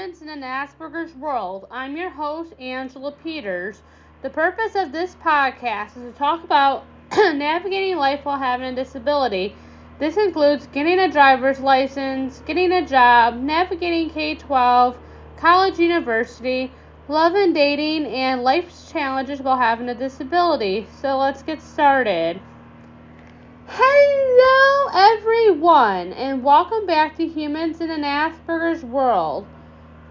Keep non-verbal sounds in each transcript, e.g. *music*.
in an Asperger's World. I'm your host, Angela Peters. The purpose of this podcast is to talk about *clears throat* navigating life while having a disability. This includes getting a driver's license, getting a job, navigating K 12, college, university, love and dating, and life's challenges while having a disability. So let's get started. Hello, everyone, and welcome back to Humans in an Asperger's World.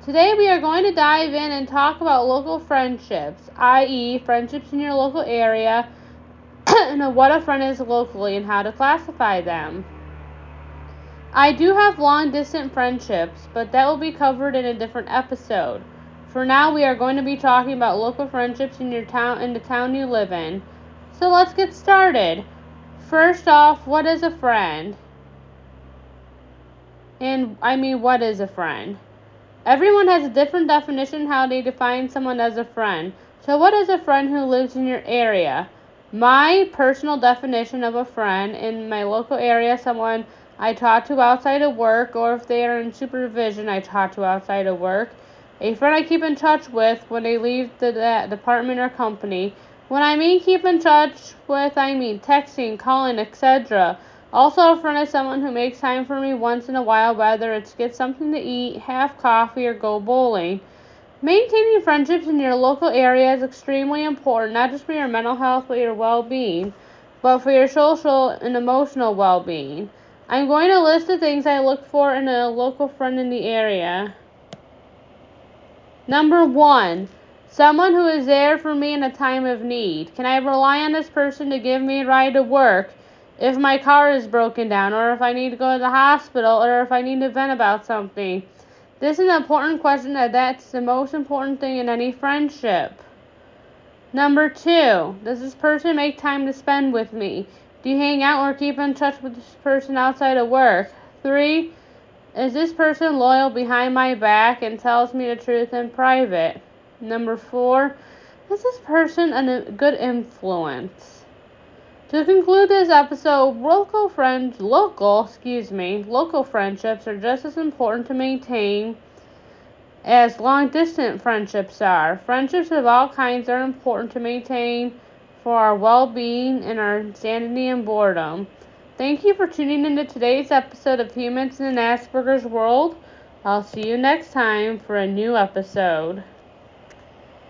Today, we are going to dive in and talk about local friendships, i.e., friendships in your local area, *clears throat* and what a friend is locally and how to classify them. I do have long distance friendships, but that will be covered in a different episode. For now, we are going to be talking about local friendships in your town in the town you live in. So let's get started. First off, what is a friend? And I mean, what is a friend? Everyone has a different definition how they define someone as a friend. So, what is a friend who lives in your area? My personal definition of a friend in my local area, someone I talk to outside of work, or if they are in supervision, I talk to outside of work. A friend I keep in touch with when they leave the department or company. When I mean keep in touch with, I mean texting, calling, etc. Also, a friend is someone who makes time for me once in a while, whether it's get something to eat, have coffee, or go bowling. Maintaining friendships in your local area is extremely important, not just for your mental health but your well being, but for your social and emotional well being. I'm going to list the things I look for in a local friend in the area. Number one, Someone who is there for me in a time of need. Can I rely on this person to give me a ride to work if my car is broken down, or if I need to go to the hospital, or if I need to vent about something? This is an important question that that's the most important thing in any friendship. Number two, does this person make time to spend with me? Do you hang out or keep in touch with this person outside of work? Three, is this person loyal behind my back and tells me the truth in private? Number four, is this person a good influence? To conclude this episode, local friends, local, excuse me, local friendships are just as important to maintain as long distance friendships are. Friendships of all kinds are important to maintain for our well being and our sanity and boredom. Thank you for tuning into today's episode of Humans in an Asperger's World. I'll see you next time for a new episode.